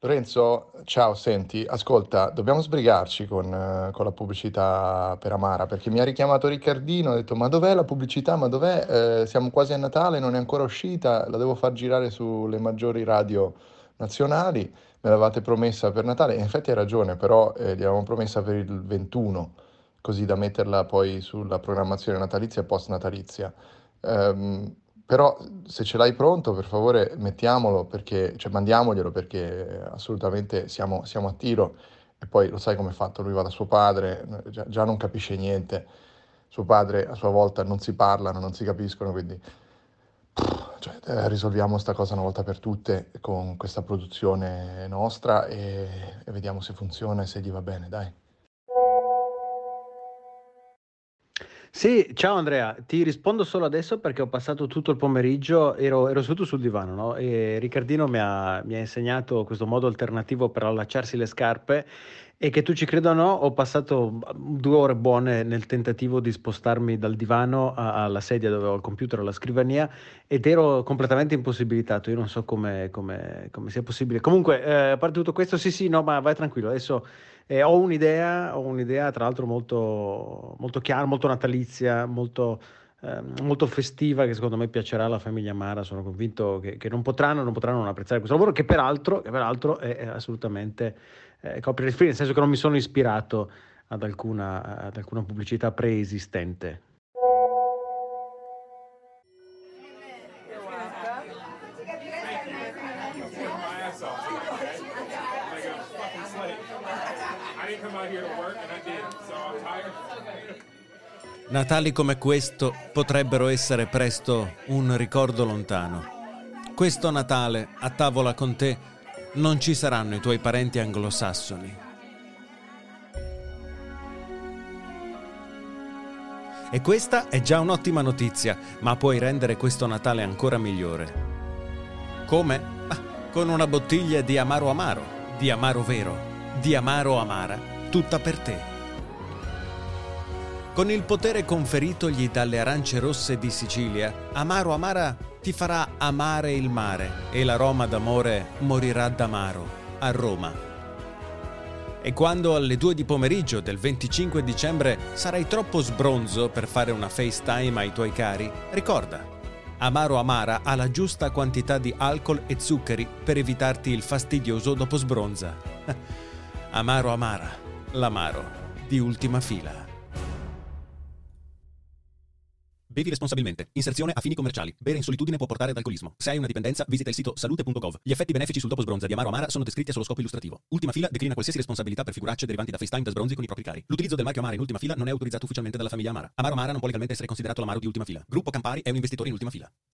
Lorenzo, ciao, senti, ascolta, dobbiamo sbrigarci con, eh, con la pubblicità per Amara, perché mi ha richiamato Riccardino, ha detto, ma dov'è la pubblicità? Ma dov'è? Eh, siamo quasi a Natale, non è ancora uscita, la devo far girare sulle maggiori radio nazionali, me l'avevate promessa per Natale, in effetti hai ragione, però eh, gliel'avevamo promessa per il 21, così da metterla poi sulla programmazione natalizia e post-natalizia. Ehm, però se ce l'hai pronto, per favore mettiamolo perché, cioè mandiamoglielo perché assolutamente siamo, siamo a tiro e poi lo sai come è fatto, lui va da suo padre, già, già non capisce niente, suo padre a sua volta non si parlano, non si capiscono, quindi cioè, eh, risolviamo sta cosa una volta per tutte con questa produzione nostra e, e vediamo se funziona e se gli va bene, dai. Sì, ciao Andrea, ti rispondo solo adesso perché ho passato tutto il pomeriggio, ero, ero seduto sul divano, no? E Riccardino mi ha, mi ha insegnato questo modo alternativo per allacciarsi le scarpe e che tu ci creda o no, ho passato due ore buone nel tentativo di spostarmi dal divano alla sedia dove ho il computer, alla scrivania ed ero completamente impossibilitato. Io non so come, come- come sia possibile. Comunque, eh, a parte tutto questo, sì, sì, no, ma vai tranquillo. Adesso eh, ho un'idea, ho un'idea tra l'altro molto, molto chiara, molto natalizia, molto, ehm, molto festiva che secondo me piacerà alla famiglia Mara. Sono convinto che, che non potranno, non potranno non apprezzare questo lavoro che peraltro, che peraltro è, è assolutamente eh, copyright free, nel senso che non mi sono ispirato ad alcuna, ad alcuna pubblicità preesistente. Natali come questo potrebbero essere presto un ricordo lontano. Questo Natale, a tavola con te, non ci saranno i tuoi parenti anglosassoni. E questa è già un'ottima notizia, ma puoi rendere questo Natale ancora migliore. Come? Ah, con una bottiglia di Amaro Amaro, di Amaro Vero, di Amaro Amara, tutta per te. Con il potere conferitogli dalle arance rosse di Sicilia, Amaro Amara ti farà amare il mare e la Roma d'amore morirà d'amaro a Roma. E quando alle 2 di pomeriggio del 25 dicembre sarai troppo sbronzo per fare una FaceTime ai tuoi cari, ricorda, Amaro Amara ha la giusta quantità di alcol e zuccheri per evitarti il fastidioso dopo sbronza. Amaro Amara, l'amaro di ultima fila. Bevi responsabilmente. Inserzione a fini commerciali. Bere in solitudine può portare ad alcolismo. Se hai una dipendenza, visita il sito salute.gov. Gli effetti benefici sul dopo sbronza di Amaro Amara sono descritti a solo scopo illustrativo. Ultima fila declina qualsiasi responsabilità per figuracce derivanti da FaceTime da sbronzi con i propri cari. L'utilizzo del marchio Amara in ultima fila non è autorizzato ufficialmente dalla famiglia Amara. Amaro Amara non può legalmente essere considerato l'amaro di ultima fila. Gruppo Campari è un investitore in ultima fila.